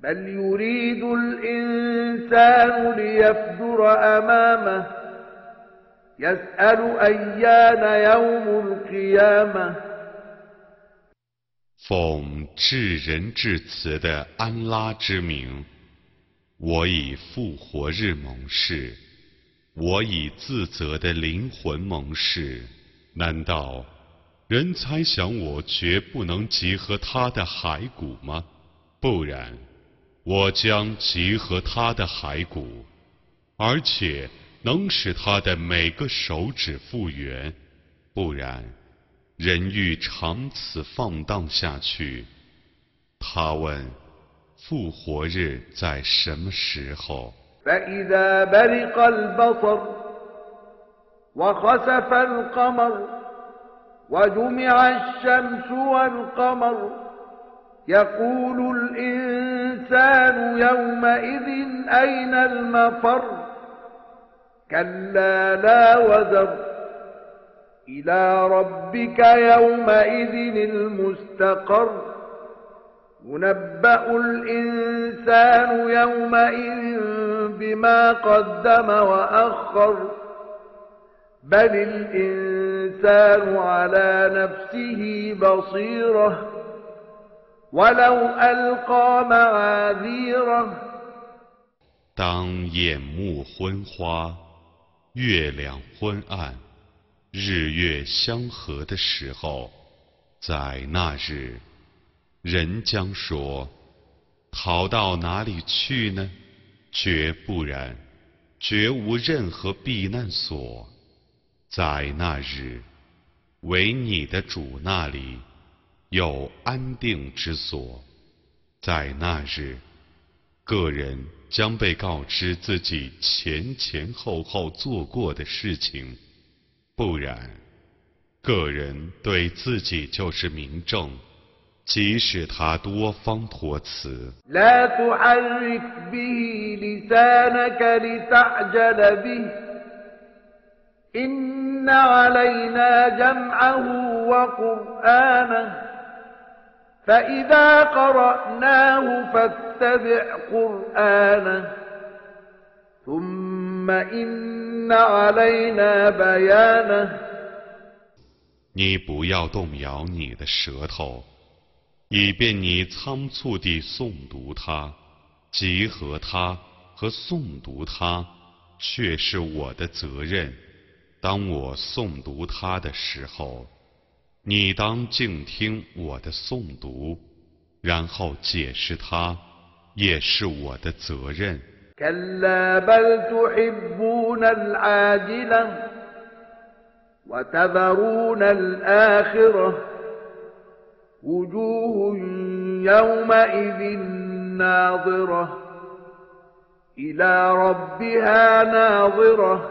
بل يريد الإنسان ليفجر أمامه يسأل أيان يوم القيامة 奉至仁至慈的安拉之名，我以复活日盟誓，我以自责的灵魂盟誓。难道人猜想我绝不能集合他的骸骨吗？不然， 我将集合他的骸骨，而且能使他的每个手指复原。不然。人欲长此放荡下去，他问：复活日在什么时候 يقول الإنسان يومئذ أين المفر؟ كلا لا وزر. إلى ربك يومئذ المستقر. ينبأ الإنسان يومئذ بما قدم وأخر. بل الإنسان على نفسه معاذيره 当眼目昏花，月亮昏暗。日月相合的时候，在那日，人将说：“逃到哪里去呢？”绝不然，绝无任何避难所。在那日，唯你的主那里有安定之所。在那日，个人将被告知自己前前后后做过的事情。不然，个人对自己就是明证，即使他多方托辞你不要动摇你的舌头，以便你仓促地诵读它，集合它和诵读它，却是我的责任。当我诵读它的时候，你当静听我的诵读，然后解释它，也是我的责任。كلا بل تحبون العاجلة وتذرون الآخرة وجوه يومئذ ناظرة إلى ربها ناظرة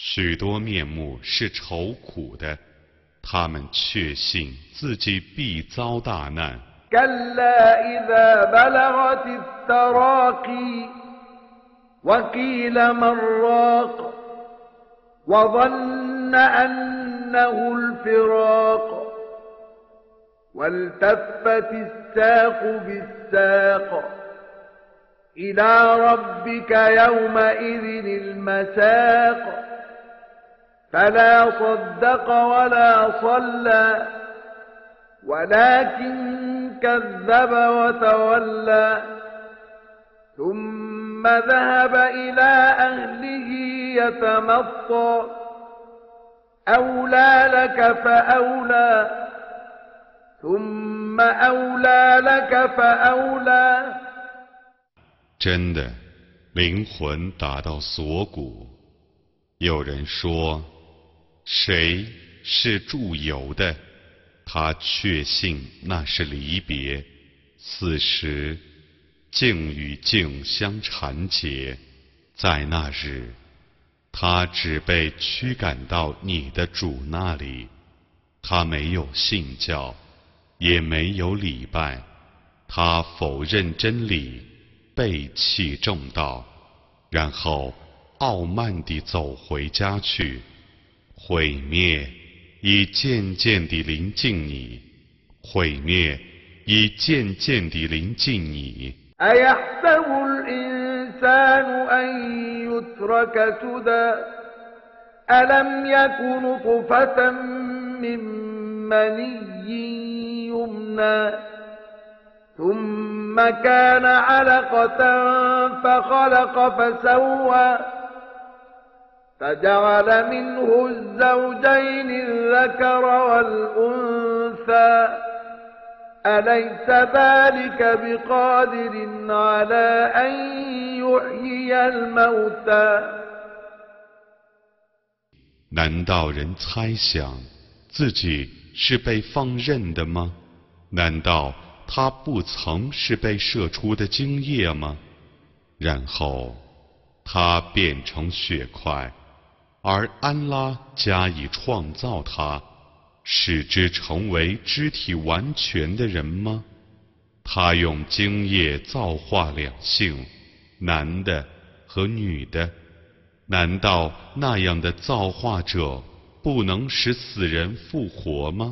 许多面目是愁苦的，他们确信自己必遭大难。وقيل من راق وظن أنه الفراق والتفت الساق بالساق إلى ربك يومئذ المساق فلا صدق ولا صلى ولكن كذب وتولى ثم ذهب إلى أهله يتمطى أولى لك فأولى ثم أولى لك فأولى 真的，灵魂达到锁骨。有人说， 谁是住游的？他确信那是离别。此时，境与境相缠结，在那日，他只被驱赶到你的主那里。他没有信教，也没有礼拜，他否认真理。背弃正道，然后傲慢地走回家去，毁灭已渐渐地临近你，毁灭已渐渐地临近你。ثم كان علقة فخلق فسوى فجعل منه الزوجين الذكر والأنثى أليس ذلك بقادر على أن يحيي الموتى 难道人猜想自己是被放任的吗？难道他不曾是被射出的精液吗？然后他变成血块， 而安拉加以创造他，使之成为肢体完全的人吗？他用精液造化两性，男的和女的，难道那样的造化者不能使死人复活吗？